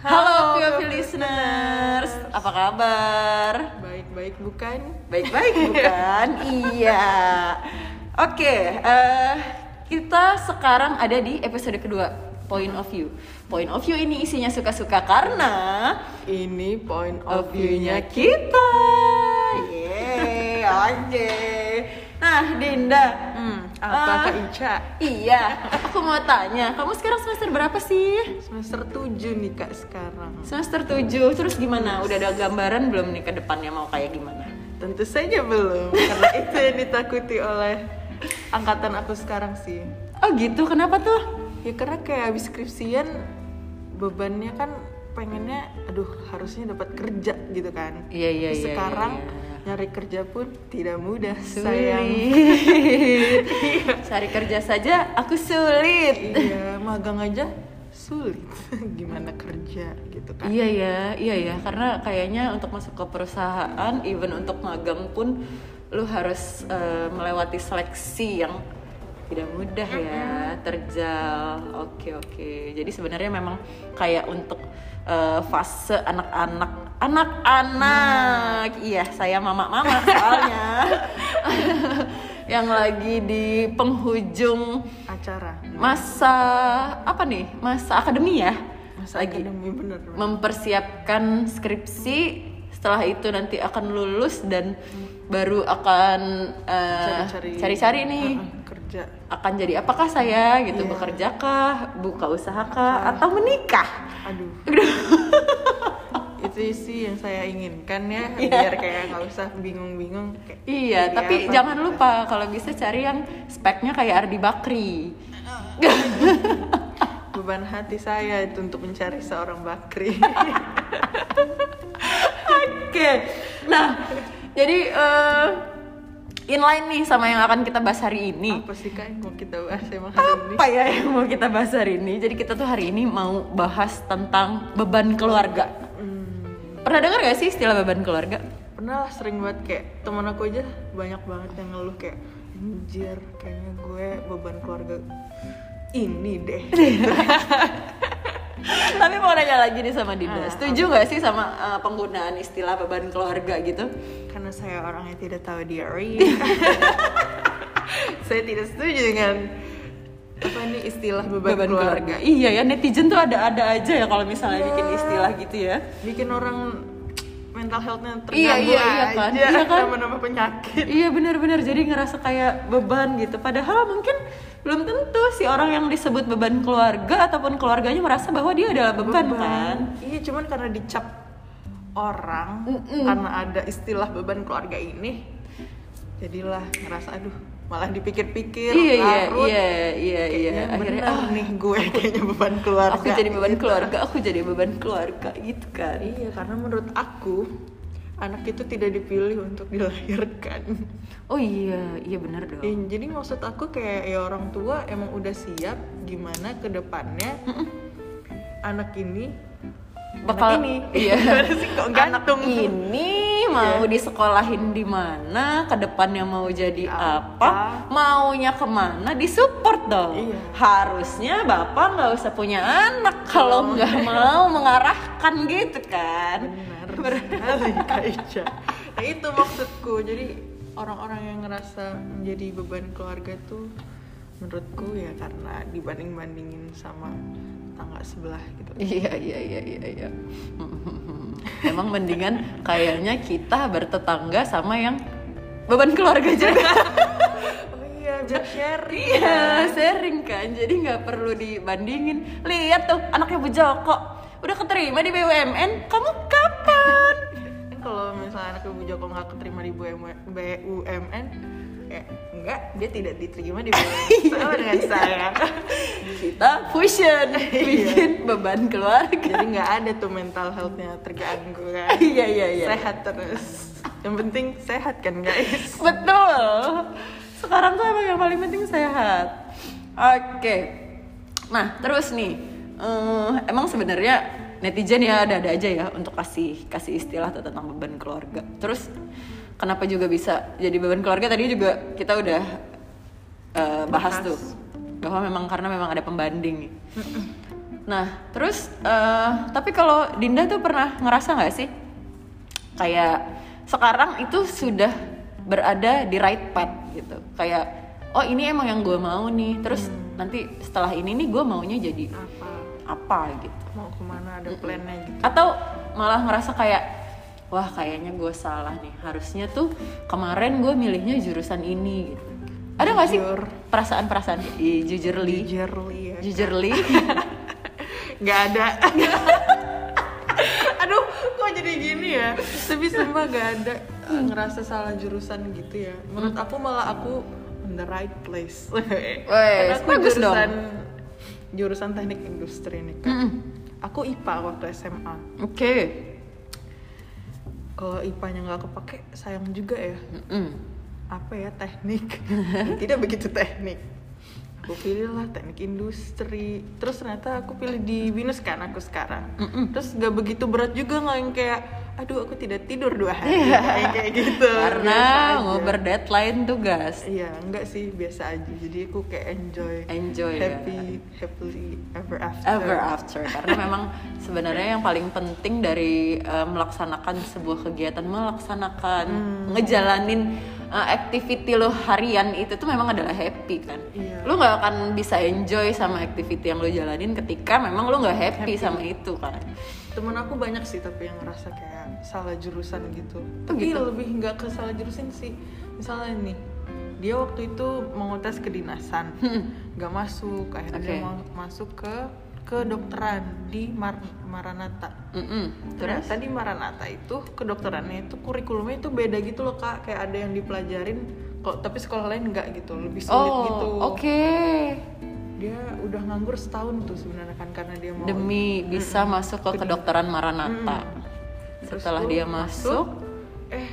Halo POV listeners, apa kabar? Baik-baik bukan? Baik-baik bukan? iya. Oke, eh, kita sekarang ada di episode kedua, Point of View. Point of View ini isinya suka-suka karena Ini point of view-nya view-nya kita. Yeay, anjay. Nah, Dinda. Hmm, apa eh, Kak Ica? Iya, aku mau tanya, kamu sekarang semester berapa sih? Semester 7 nih Kak sekarang. Semester 7, terus gimana? Udah ada gambaran belum nih ke depannya mau kayak gimana? Tentu saja belum, karena itu yang ditakuti oleh angkatan aku sekarang sih. Oh gitu, kenapa tuh? Ya karena kayak habis skripsian bebannya kan pengennya aduh harusnya dapat kerja gitu kan. Iya, iya, Terus iya, Sekarang iya, iya. Nyari kerja pun tidak mudah sayang. Sulit. Cari kerja saja aku sulit. iya, magang aja sulit. Gimana kerja gitu kan. Iya ya, iya ya, karena kayaknya untuk masuk ke perusahaan, even untuk magang pun lu harus eh, melewati seleksi yang tidak mudah ya, terjal. Oke oke. Jadi sebenarnya memang kayak untuk eh, fase anak-anak, anak-anak. Iya, saya mama-mama soalnya. yang lagi di penghujung Acara. masa apa nih? Masa akademi ya? Masa lagi akademi bener. mempersiapkan skripsi setelah itu nanti akan lulus dan baru akan eh, Cari-cari. cari-cari nih Heeh, kerja. akan jadi apakah saya gitu Iya. bekerja kah buka usaha kah atau menikah Aduh. itu sih yang saya inginkan ya Iya. biar kayak nggak usah bingung-bingung kayak iya jadi tapi apa jangan lupa kalau bisa cari yang speknya kayak Ardi Bakri beban hati saya itu untuk mencari seorang bakri oke nah jadi eh, inline nih sama yang akan kita bahas hari ini apa sih kak yang mau kita bahas emang hari ini apa ya yang mau kita bahas hari ini? Jadi kita tuh hari ini mau bahas tentang beban keluarga. Hmm, Pernah dengar gak sih istilah beban keluarga? pernah lah sering banget kayak teman aku aja banyak banget yang ngeluh kayak anjir kayaknya gue beban keluarga ini deh Tapi mau nanya lagi nih sama Dinda, Ah, setuju gak sih sama uh, penggunaan istilah beban keluarga gitu? karena saya orang yang tidak tahu diary saya tidak setuju dengan apa ini istilah beban, Beban keluarga. Iya ya, netizen tuh ada-ada aja ya kalau misalnya Iya. bikin istilah gitu ya. bikin orang mental healthnya terganggu Iya, iya, iya aja kan, iya kan? nambah-nambah penyakit Iya benar-benar jadi ngerasa kayak beban gitu. Padahal mungkin belum tentu si orang yang disebut beban keluarga ataupun keluarganya merasa bahwa dia adalah beban, kan. iya cuman karena dicap orang Mm-mm. karena ada istilah beban keluarga ini jadilah ngerasa aduh malah dipikir-pikir Iya iya larut. iya iya iya. Kayaknya Akhirnya ah, nih gue kayaknya beban keluarga aku jadi beban gitu. keluarga, aku jadi beban keluarga gitu kan. iya karena menurut aku anak itu tidak dipilih untuk dilahirkan Oh iya, iya benar dong. Ya, jadi maksud aku kayak ya orang tua emang udah siap gimana ke depannya anak ini Bakal anak ini iya. Gimana sih kok gantung Ini mau disekolahin di mana, ke depannya mau jadi apa, Apa. maunya ke mana, disupport dong. Iya. Harusnya bapak nggak usah punya anak kalau nggak mau mengarahkan gitu kan. benar Ica nah itu maksudku jadi orang-orang yang ngerasa menjadi beban keluarga tuh menurutku ya karena dibanding-bandingin sama tangga sebelah gitu Iya iya iya iya iya. Emang mendingan kayaknya kita bertetangga sama yang beban keluarga juga. oh iya biar sharing Iya, sharing kan. Jadi nggak perlu dibandingin. Lihat tuh anaknya Bu Joko udah keterima di BUMN. Kamu kapan? Misalnya anak ibu Joko nggak keterima di BUM- BUMN ya enggak dia tidak diterima di BUMN sama dengan saya Kita fusion bikin beban keluarga. jadi nggak ada tuh mental healthnya terganggu kan Iya iya iya. sehat terus yang penting sehat kan guys Betul. Sekarang tuh emang yang paling penting sehat. Oke. Nah, terus nih, eh, emang sebenarnya netizen ya ada-ada aja ya untuk kasih kasih istilah tentang beban keluarga. Terus kenapa juga bisa jadi beban keluarga tadi juga kita udah eh, bahas Bahas. tuh bahwa memang karena memang ada pembanding. Nah, terus eh, tapi kalau Dinda tuh pernah ngerasa nggak sih kayak sekarang itu sudah berada di right path gitu. Kayak oh ini emang yang gue mau nih. Terus nanti setelah ini nih gue maunya jadi apa apa gitu. mau ke mana ada plannya gitu Atau malah ngerasa kayak wah kayaknya gue salah nih. Harusnya tuh kemarin gue milihnya jurusan ini gitu. Ada nggak sih perasaan-perasaan Ih, jujurly? Jujurly ya Jujurly? nggak ada aduh kok jadi gini ya tapi sumpah nggak ada eh, ngerasa salah jurusan gitu ya menurut aku malah aku in the right place karena aku bagus dong. Jurusan teknik industri nih kan Mm-mm. aku IPA waktu SMA Oke. kalau IPA-nya nggak kepake sayang juga ya Mm-mm. apa ya teknik tidak begitu teknik aku pilih lah teknik industri terus ternyata aku pilih di binus kan aku sekarang Mm-mm. terus gak begitu berat juga nggak yang kayak aduh aku tidak tidur dua hari Kayak kayak gitu Iya. Karena ngoper deadline tugas. iya enggak sih biasa aja jadi aku kayak enjoy Enjoy ya. happy happily ever after Ever after karena memang sebenarnya yang paling penting dari eh, melaksanakan sebuah kegiatan melaksanakan Hmm. ngejalanin eh, activity lo harian itu tuh memang adalah happy kan? Iya. lo nggak akan bisa enjoy sama activity yang lo jalanin ketika memang lo nggak happy, sama itu kan? Temen aku banyak sih tapi yang ngerasa kayak salah jurusan gitu. Oh, tapi gitu? lebih nggak ke salah jurusan sih. Misalnya nih dia waktu itu mau tes kedinasan. Nggak masuk akhirnya dia Oke. mau masuk ke kedokteran di Mar- Maranatha. Mm-mm. terus ternyata di Maranatha itu kedokterannya itu kurikulumnya itu beda gitu loh kak. Kayak ada yang dipelajarin kok tapi sekolah lain nggak gitu lebih sulit oh gitu. oke. Dia udah nganggur setahun tuh sebenarnya kan karena dia mau demi bisa masuk ke kedokteran Maranatha. Terus setelah dia masuk eh.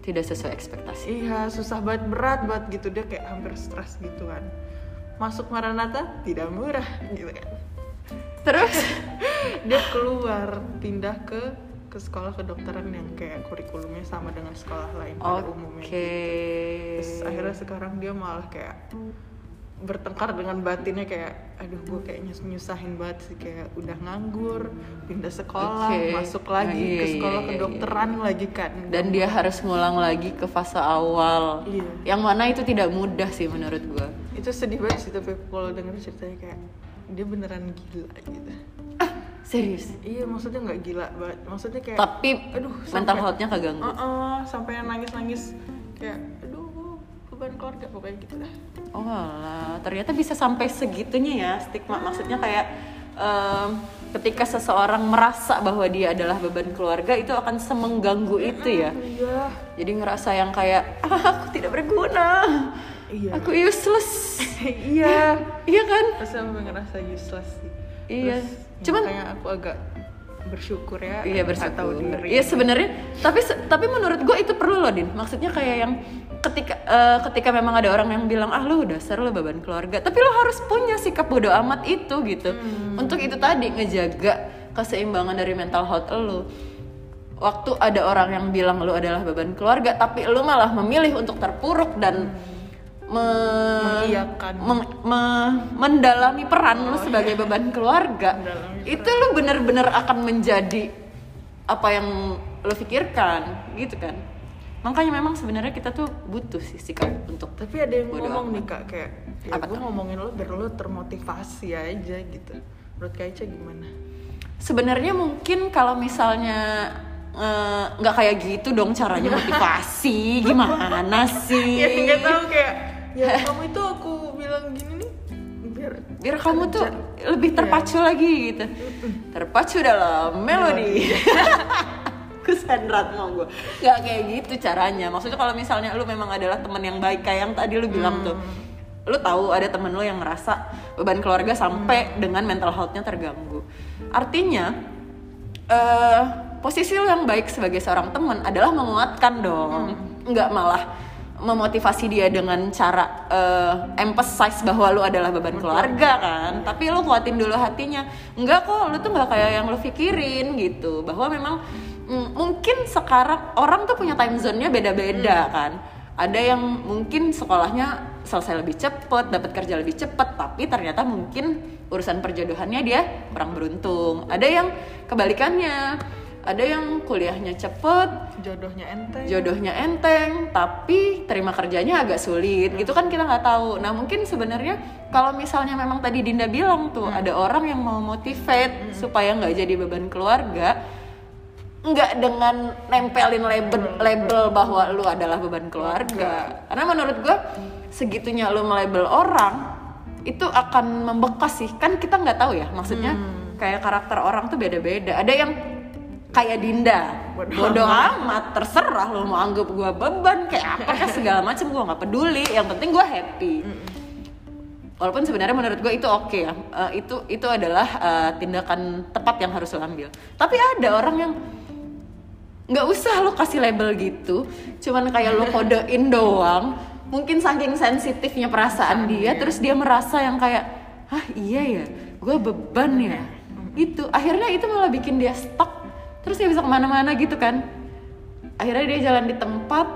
tidak sesuai ekspektasi. Iya susah banget berat banget gitu. Dia kayak hampir stres gitu kan. Masuk Maranatha tidak murah gitu kan terus dia keluar pindah ke ke sekolah kedokteran yang kayak kurikulumnya sama dengan sekolah lain pada oke umumnya gitu. terus akhirnya sekarang dia malah kayak bertengkar dengan batinnya kayak aduh gue kayaknya nyusahin banget sih kayak udah nganggur pindah sekolah Oke. masuk lagi Nah, iya, ke iya, sekolah iya, kedokteran lagi kan dan dia harus ngulang lagi ke fase awal Iya. yang mana itu tidak mudah sih menurut gua itu sedih banget sih tapi kalau denger ceritanya kayak dia beneran gila gitu. Serius? Iya maksudnya nggak gila banget. Maksudnya kayak tapi aduh mental sampai- health-nya keganggu Heeh, sampai yang nangis nangis kayak aduh beban keluarga pokoknya gitu oh alah ternyata bisa sampai segitunya ya stigma. Maksudnya kayak em, ketika seseorang merasa bahwa dia adalah beban keluarga itu akan semengganggu itu ya. iya. Jadi ngerasa yang kayak ah, aku tidak berguna iya aku useless iya iya kan terus sampai ngerasa useless sih Iya. Terus, Cuman- makanya aku agak bersyukur ya Iya tahu bersyukur. diri Iya sebenarnya, tapi se- tapi menurut gue itu perlu loh din. Maksudnya kayak yang ketika eh, ketika memang ada orang yang bilang ah lu dasar lu beban keluarga, tapi lo harus punya sikap bodoh amat itu gitu. Hmm. Untuk itu tadi ngejaga keseimbangan dari mental health lo. Waktu ada orang yang bilang lu adalah beban keluarga, tapi lu malah memilih untuk terpuruk dan me- Mengiyakan. me- mendalami peran lu sebagai beban keluarga. Mendalami itu lu bener-bener akan menjadi apa yang lo pikirkan gitu kan? Makanya memang sebenarnya kita tuh butuh sih sikap untuk tapi ada yang ngomong amat. nih kak kayak ya Apa gue ngomongin lo biar lo termotivasi aja gitu. Menurut kak Ica gimana? Sebenarnya mungkin kalau misalnya eh, nggak kayak gitu dong caranya motivasi gimana sih ya nggak tahu kayak ya kamu itu aku bilang gini nih biar biar kamu tuh lebih Iya. terpacu lagi gitu. Terpacu dalam melodi. Kusandrat mau gue nggak kayak gitu caranya. Maksudnya kalau misalnya lu memang adalah teman yang baik kayak yang tadi lu bilang tuh lu tahu ada temen lu yang ngerasa beban keluarga sampai dengan mental health-nya terganggu. Artinya eh posisi lu yang baik sebagai seorang teman adalah menguatkan dong. Nggak malah memotivasi dia dengan cara eh, emphasize bahwa lu adalah beban keluarga kan? Tapi lu kuatin dulu hatinya. Enggak kok lu tuh nggak kayak yang lu pikirin gitu. Bahwa memang mm, mungkin sekarang orang tuh punya time zone-nya beda-beda kan? Ada yang mungkin sekolahnya selesai lebih cepet dapat kerja lebih cepet tapi ternyata mungkin urusan perjodohannya dia kurang beruntung. Ada yang kebalikannya ada yang kuliahnya cepet jodohnya enteng. jodohnya enteng tapi terima kerjanya agak sulit. Gitu kan kita nggak tahu. Nah mungkin sebenarnya kalau misalnya memang tadi Dinda bilang tuh ada orang yang mau motivate supaya nggak jadi beban keluarga nggak dengan nempelin label label bahwa lu adalah beban keluarga. Karena menurut gue segitunya lu melabel orang itu akan membekas sih. Kan kita nggak tahu ya maksudnya kayak karakter orang tuh beda-beda. Ada yang kayak Dinda. Bodo bodoh amat. terserah lu mau anggap gue beban kayak apa kayak segala macem gue nggak peduli. Yang penting gue happy. Walaupun sebenarnya menurut gue itu oke ya. Eh, itu itu adalah eh, tindakan tepat yang harus lo ambil. Tapi ada orang yang nggak usah lo kasih label gitu. Cuman kayak lo kodein doang. Mungkin saking sensitifnya perasaan dia terus dia merasa yang kayak ah iya ya gue beban ya. Itu akhirnya itu malah bikin dia stuck terus dia bisa ke mana-mana gitu kan? Akhirnya dia jalan di tempat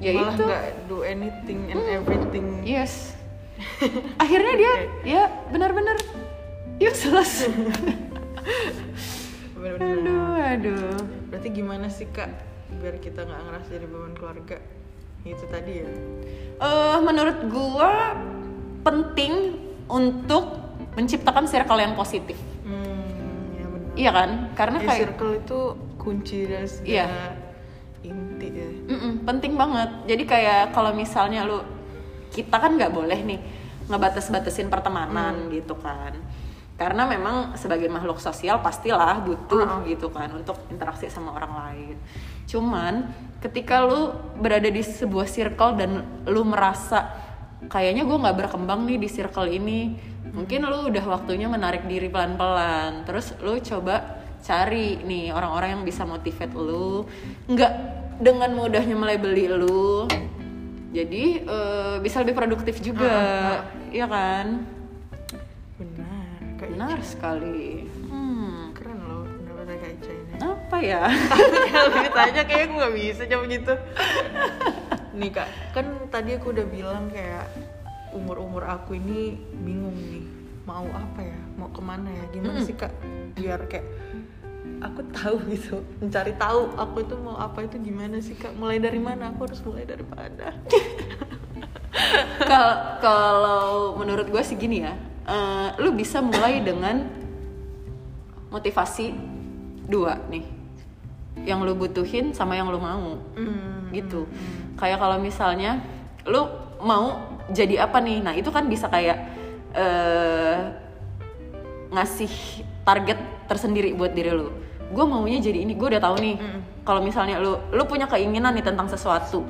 ya malah itu. nggak do anything and everything. Yes. Akhirnya dia ya benar-benar useless Bener-bener. aduh aduh. Berarti gimana sih kak biar kita nggak ngerasa jadi beban keluarga? Itu tadi ya? Eh menurut gua penting untuk menciptakan circle yang positif. hmm iya kan? Karena Ya, kayak circle itu kunci dari segala Iya. inti ya. Mm-mm, penting banget. Jadi kayak kalau misalnya lu kita kan nggak boleh nih ngebatas-batasin pertemanan gitu kan. Karena memang sebagai makhluk sosial pastilah butuh gitu kan untuk interaksi sama orang lain. Cuman ketika lu berada di sebuah circle dan lu merasa kayaknya gue nggak berkembang nih di circle ini. Mungkin lu udah waktunya menarik diri pelan-pelan. Terus lu coba cari nih orang-orang yang bisa motivate lu. Nggak dengan mudahnya melabeli lu. Jadi eh, bisa lebih produktif juga. Iya kan? Benar kak benar sekali. Hmm. Keren loh pendapatnya kak Ica ini apa ya? Kalau ditanya kayak gue gak bisa jawab gitu nih kak. Kan tadi aku udah bilang kayak umur umur aku ini bingung nih. Mau apa ya? Mau ke mana ya? Gimana sih kak? Biar kayak aku tahu gitu. Mencari tahu aku itu mau apa itu gimana sih kak? Mulai dari mana? Aku harus mulai dari mana? Kal- kalau menurut gue sih gini ya eh, lu bisa mulai dengan motivasi dua nih. Yang lu butuhin sama yang lu mau. Hmm, gitu kayak kalau misalnya lu mau jadi apa nih? Nah itu kan bisa kayak eh ngasih target tersendiri buat diri lu. Gue maunya jadi ini gue udah tahu nih. Kalau misalnya lu lu punya keinginan nih tentang sesuatu.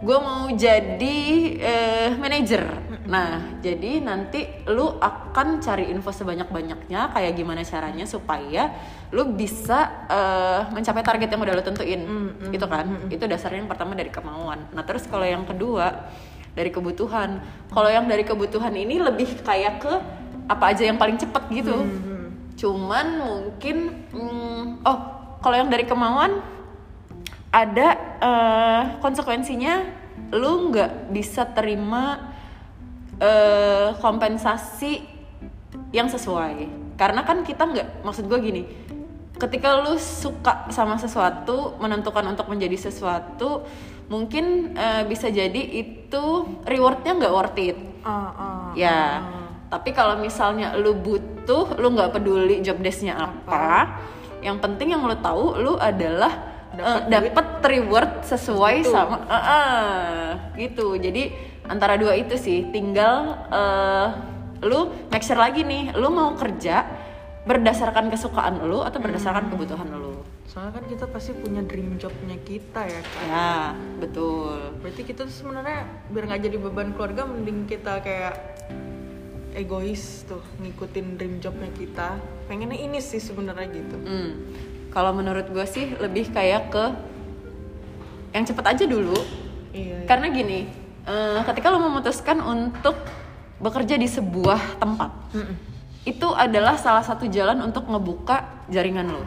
Gue mau jadi eh, manajer nah jadi nanti lu akan cari info sebanyak banyaknya kayak gimana caranya supaya lu bisa eh, mencapai target yang udah lu tentuin gitu kan? itu dasarnya yang pertama dari kemauan. Nah terus kalau yang kedua dari kebutuhan. Kalau yang dari kebutuhan ini lebih kayak ke apa aja yang paling cepet gitu. Cuman mungkin hmm, oh kalau yang dari kemauan ada eh, konsekuensinya lu nggak bisa terima eh, kompensasi yang sesuai. Karena kan kita nggak maksud gue gini ketika lu suka sama sesuatu menentukan untuk menjadi sesuatu mungkin eh, bisa jadi itu rewardnya nggak worth it. Ah, ah, ya. tapi kalau misalnya lu butuh lu nggak peduli job desknya apa yang penting yang lu tahu lu adalah Dapat eh, dapat reward sesuai sama eh, eh, gitu. Jadi antara dua itu sih tinggal eh, lu make sure lagi nih lu mau kerja berdasarkan kesukaan lu atau berdasarkan kebutuhan lu. Soalnya kan kita pasti punya dream jobnya kita ya kak. Ya betul. Berarti kita tuh sebenarnya biar nggak jadi beban keluarga mending kita kayak egois tuh ngikutin dream jobnya kita. Pengennya ini sih sebenarnya gitu. Hmm. Kalau menurut gue sih lebih kayak ke yang cepet aja dulu. iya. Karena gini, eh, ketika lo memutuskan untuk bekerja di sebuah tempat, Mm-mm. itu adalah salah satu jalan untuk ngebuka jaringan lo.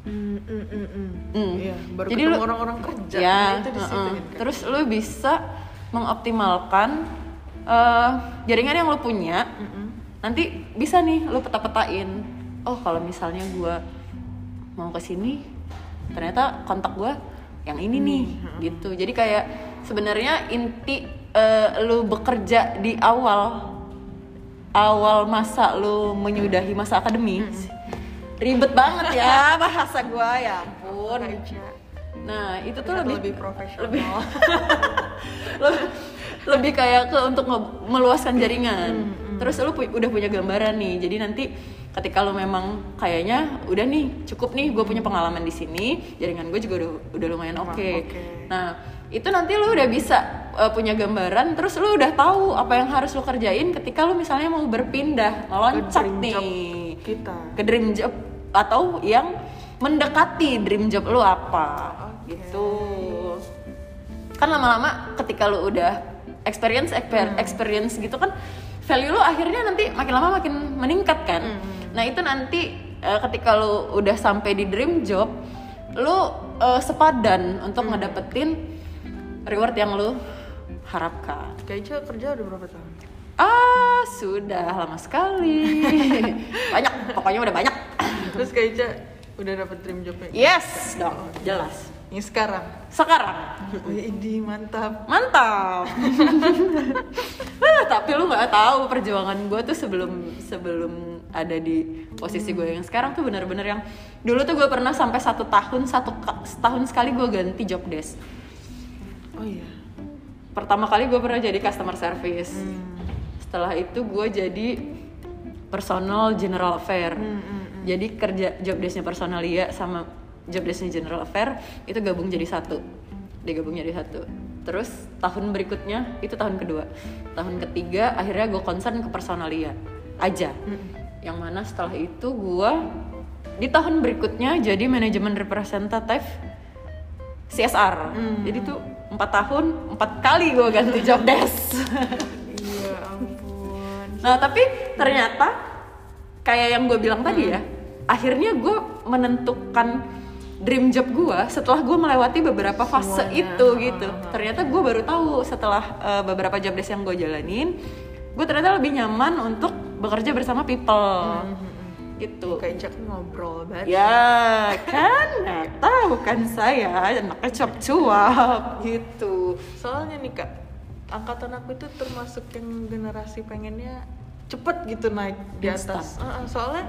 Mm, mm, mm, mm. Hmm. iya baru Jadi lu- orang-orang kerja Ya, Nah, itu di situ heeh. kan, terus lo bisa mengoptimalkan eh, jaringan yang lo punya Mm-mm. nanti bisa nih lo peta-petain oh kalau misalnya gue mau ke sini ternyata kontak gue yang ini nih gitu jadi kayak sebenarnya inti eh, lo bekerja di awal awal masa lo menyudahi masa akademis ribet banget ya bahasa gue ya ampun nah itu tuh lebih lebih profesional. lebih lebih, lebih kayak ke untuk meluaskan jaringan. Terus lu pu- udah punya gambaran nih. Jadi nanti ketika lu memang kayaknya udah nih cukup nih gue punya pengalaman di sini, jaringan gue juga udah udah lumayan oke. oke. Nah, itu nanti lu udah bisa uh, punya gambaran terus lu udah tahu apa yang harus lu kerjain ketika lu misalnya mau berpindah, meloncat nih. kita. ke dream job atau yang mendekati dream job lu apa Oke. gitu. Kan lama-lama ketika lu udah experience exper- experience gitu kan value lu akhirnya nanti makin lama makin meningkat kan. Nah itu nanti eh, ketika lu udah sampai di dream job lu eh, sepadan untuk ngedapetin reward yang lu harapkan Kaica kerja udah berapa tahun? ah sudah lama sekali banyak pokoknya udah banyak Terus Kaica udah dapet dream jobnya? Yes dong, jelas. Ini sekarang. Sekarang Idi mantap. mantap. Ah, tapi lu nggak tahu perjuangan gue tuh sebelum sebelum ada di posisi gue yang sekarang tuh bener-bener yang dulu tuh gue pernah sampai satu tahun satu setahun sekali gue ganti job desk. Oh iya. Pertama kali gue pernah jadi customer service. Hmm. Setelah itu gue jadi personal general affair. Hmm, hmm, Jadi kerja job desknya personalia sama job desknya general affair itu gabung jadi satu. Digabung jadi satu. Terus tahun berikutnya itu tahun kedua. Tahun ketiga akhirnya gue concern ke personalia aja. Yang mana setelah itu gue di tahun berikutnya jadi manajemen representatif CSR. Jadi tuh empat tahun empat kali gue ganti job desk. Iya ampun. Nah tapi ternyata kayak yang gue bilang tadi ya, akhirnya gue menentukan dream job gue setelah gue melewati beberapa fase Semuanya. itu gitu. Ternyata gue baru tahu setelah uh, beberapa job desk yang gue jalanin, gue ternyata lebih nyaman untuk bekerja bersama people gitu. Kaica kan ngobrol banget. Ya kan, nggak tahu kan saya anaknya cuap-cuap gitu. Soalnya nih kak, angkatan aku itu termasuk yang generasi pengennya cepet gitu naik di atas. Heeh, soalnya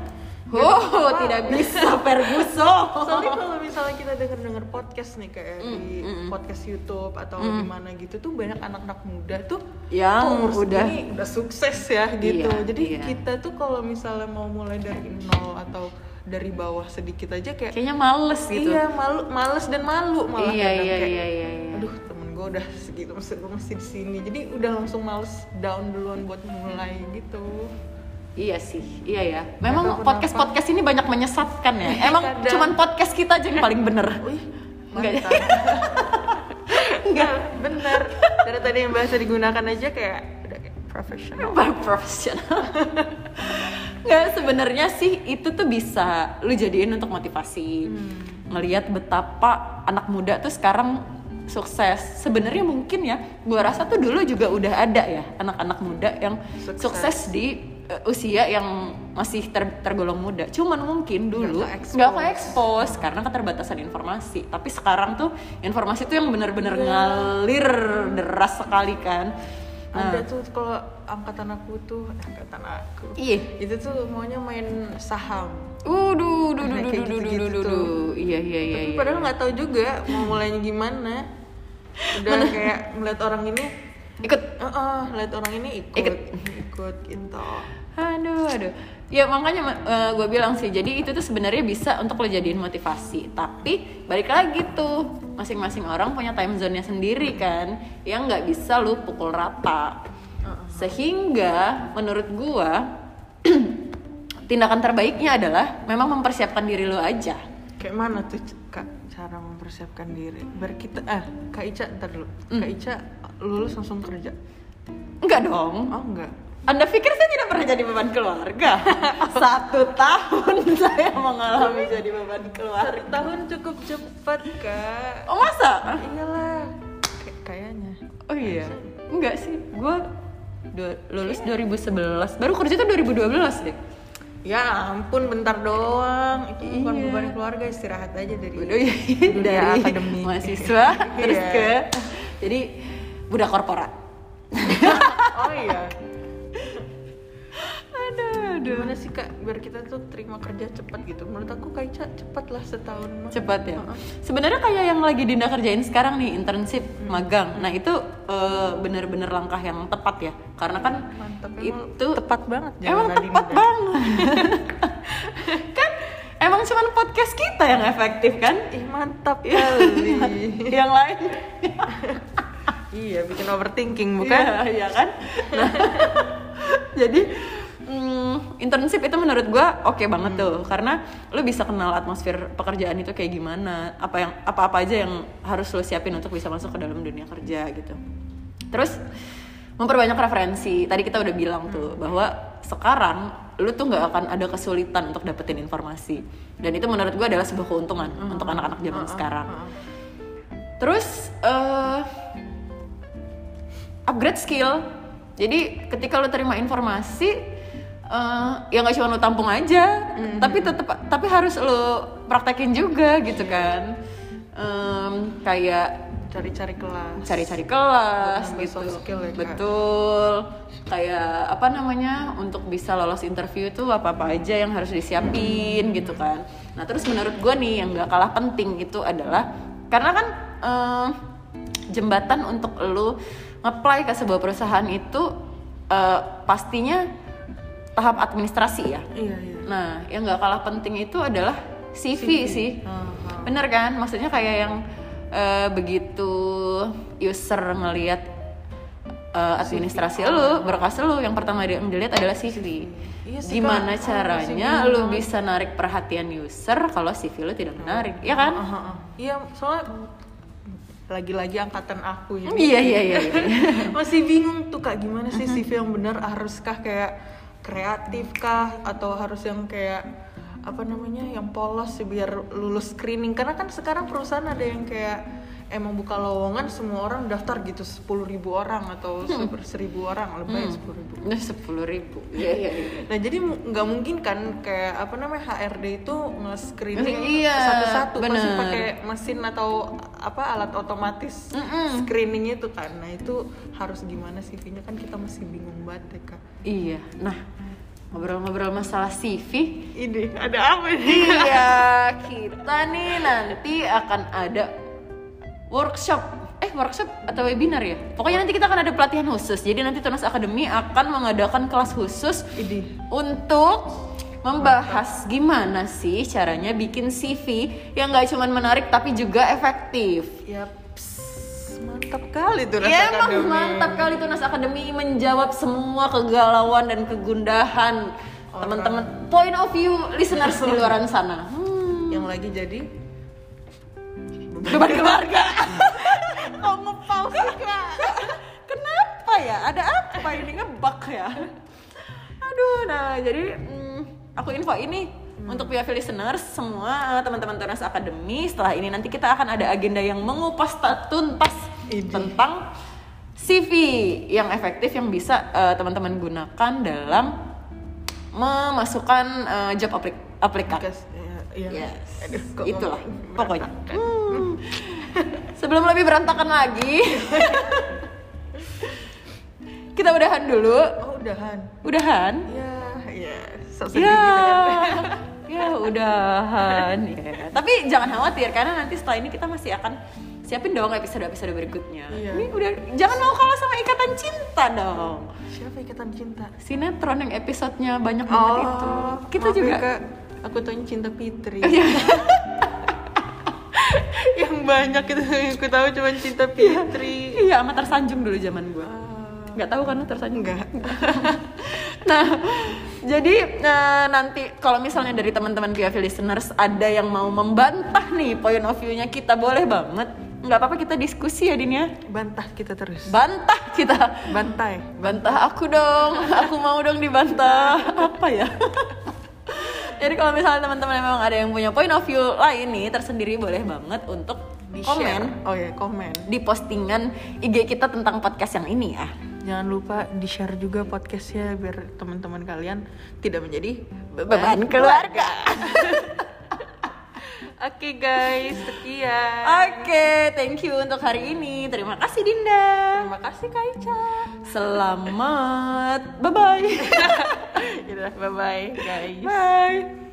Oh, tidak bisa Ferguson. Soalnya kalau misalnya kita denger-denger podcast nih kayak di mm, mm. podcast YouTube atau di mana gitu tuh banyak anak-anak muda tuh Yang "Oh, umur udah- segini udah sukses ya gitu. Iya, Jadi iya. kita tuh kalau misalnya mau mulai dari nol atau dari bawah sedikit aja kayak Kayaknya males gitu. iya malu males dan malu malah Iya, kadang iya, kayak, iya, iya, iya. aduh temen gue udah segitu masih gue masih di sini jadi udah langsung males down duluan buat mulai gitu Iya sih, iya ya. Memang podcast podcast ini banyak menyesatkan ya. Emang Kadang. cuman podcast kita aja yang paling bener. wih Enggak. enggak bener dari tadi yang bahasa digunakan aja kayak udah kayak profesional profesional. Nggak sebenarnya sih itu tuh bisa lu jadiin untuk motivasi. Ngelihat betapa anak muda tuh sekarang sukses. Sebenarnya mungkin ya, gua rasa tuh dulu juga udah ada ya anak-anak muda yang Sukses. sukses, di usia yang masih ter- tergolong muda. Cuman mungkin dulu Nggak ke expose karena keterbatasan informasi. Tapi sekarang tuh informasi tuh yang benar-benar Iya. ngalir deras sekali kan. ada tuh kalau angkatan aku tuh eh, angkatan aku Iya. itu tuh maunya main saham Waduh, duh, duh, Nah, duh, duh, duh, duh, duh. Iya, iya, iya. tapi iya. padahal nggak tahu juga mau mulainya gimana udah kayak melihat orang ini ikut. Heeh, lihat orang ini ikut Ikut. Ikut gitu Aduh, aduh. Ya makanya gue bilang sih, jadi itu tuh sebenarnya bisa untuk lo jadiin motivasi. Tapi balik lagi tuh, masing-masing orang punya time zone-nya sendiri kan, yang nggak bisa lo pukul rata. Sehingga menurut gua tindakan terbaiknya adalah memang mempersiapkan diri lo aja. kayak mana tuh kak cara mempersiapkan diri biar kita eh kak Ica ntar dulu kak Ica lulus langsung kerja Enggak dong. oh enggak Anda pikir saya tidak pernah jadi beban keluarga? Satu tahun saya mengalami jadi beban satu keluarga. tahun cukup cepat kak Oh masa? iyalah Kay- kayaknya Oh iya. Enggak sih. Gue lulus 2011 baru kerja tuh 2012 deh Ya ampun bentar doang Itu bukan Iya. beban keluarga istirahat aja dari Udah ya, dunia dari akademik. mahasiswa terus Iya. ke jadi budak korporat Oh iya Gimana sih kak biar kita tuh terima kerja cepat gitu Menurut aku Kaica cepat lah setahun mah cepat ya Heeh. sebenarnya kayak yang lagi Dinda kerjain sekarang nih internship Hmm. magang nah itu eh, bener-bener langkah yang tepat ya karena kan Mantap itu tepat banget emang tepat Adinda. banget kan emang cuman podcast kita yang efektif kan Ih mantap kali yang lain Iya bikin overthinking bukan? Iya, iya kan? Nah, jadi mm, internship itu menurut gua oke banget tuh karena lu bisa kenal atmosfer pekerjaan itu kayak gimana, apa yang apa-apa aja yang harus lu siapin untuk bisa masuk ke dalam dunia kerja gitu. Terus memperbanyak referensi. Tadi kita udah bilang tuh bahwa sekarang lu tuh nggak akan ada kesulitan untuk dapetin informasi. Dan itu menurut gua adalah sebuah keuntungan untuk anak-anak zaman sekarang. Terus eh, upgrade skill. Jadi ketika lo terima informasi, eh, ya nggak cuma lo tampung aja, tapi tetap tapi harus lo praktekin juga gitu kan. Em, kayak Cari-cari kelas cari-cari kelas gitu. skill ya. Betul. Kayak apa namanya untuk bisa lolos interview itu apa-apa aja yang harus disiapin gitu kan. Nah, terus menurut gue nih yang gak kalah penting itu adalah karena kan eh, jembatan untuk lu nge-apply ke sebuah perusahaan itu eh, pastinya tahap administrasi ya. Iya iya Nah, yang gak kalah penting itu adalah CV, sih. Ah, Bener kan? Maksudnya kayak yang eh, begitu user ngelihat eh, administrasi lu, berkas lu, yang pertama dia dilihat adalah CV. Iya sih, Gimana Kak. caranya Oh, CV lu bisa narik perhatian user kalau CV lu tidak menarik, ya kan? Ah, ah. Iya soalnya lagi-lagi angkatan aku ya Iya iya iya. iya. masih bingung tuh kak gimana sih CV yang benar haruskah kayak kreatif kah atau harus yang kayak apa namanya yang polos sih biar lulus screening? Karena kan sekarang perusahaan ada yang kayak emang buka lowongan semua orang daftar gitu sepuluh ribu orang atau seper- seribu orang lebih sepuluh ribu Udah sepuluh ribu. Iya iya. iya. nah jadi nggak mungkin kan kayak apa namanya HRD itu nge-screening Iya, satu-satu bener. pakai mesin atau apa alat otomatis screening itu kan nah itu harus gimana CV-nya kan kita masih bingung banget ya kak Iya. Nah, ngobrol-ngobrol masalah CV, ini ada apa ini iya, kita nih nanti akan ada workshop. Eh, workshop atau webinar ya? Pokoknya nanti kita akan ada pelatihan khusus. Jadi nanti Tunas Academy akan mengadakan kelas khusus ini untuk membahas gimana sih caranya bikin CV yang nggak cuma menarik tapi juga efektif. ps, mantap kali tuh Ya emang mantap kali Tunas Academy menjawab semua kegalauan dan kegundahan teman-teman point of view listeners di luar sana. Hmm. yang lagi jadi Beban keluarga. kok ngepause sih kak Kenapa ya? Ada apa ini ngebak ya? Aduh, nah jadi mm, aku info ini untuk PFL listeners semua teman-teman Tunas Academy setelah ini nanti kita akan ada agenda yang mengupas ta- tuntas tentang CV yang efektif yang bisa eh, teman-teman gunakan dalam memasukkan eh, job aplik- aplikat. Kas- ya, ya. Yes, Aduh, kok itulah pokoknya. Hmm. Sebelum lebih berantakan lagi, kita udahan dulu. oh udahan Udahan? ya ya sok sedih Ya, gitu kan ya udahan. Ya. Tapi jangan khawatir karena nanti setelah ini kita masih akan siapin dong episode-episode berikutnya. Iya. Ini udah jangan mau kalah sama ikatan cinta dong. siapa ikatan cinta Sinetron yang episodenya banyak banget itu. Kita juga Kak. aku tanya cinta Fitri Iya. yang banyak itu yang aku tahu cuma cinta Fitri. Iya, sama tersanjung dulu zaman gua. Ah, nggak tahu kan tersanjung? Enggak nah jadi eh, nanti kalau misalnya dari teman-teman PFV listeners ada yang mau membantah nih point of view-nya kita boleh banget. Nggak apa-apa kita diskusi ya Din ya? Bantah kita terus. Bantah kita. Bantai. Bantah aku dong. Aku mau dong dibantah. Apa ya jadi kalau misalnya teman-teman memang ada yang punya point of view lain nih tersendiri boleh banget untuk di komen. Oh ya komen. Di postingan IG kita tentang podcast yang ini ya. Jangan lupa di share juga podcastnya biar teman-teman kalian tidak menjadi Beban keluarga. Oke guys, sekian. Oke, thank you untuk hari ini. Terima kasih Dinda. Terima kasih Kak Ica. Selamat. Bye bye. Yaudah, bye bye guys. Bye.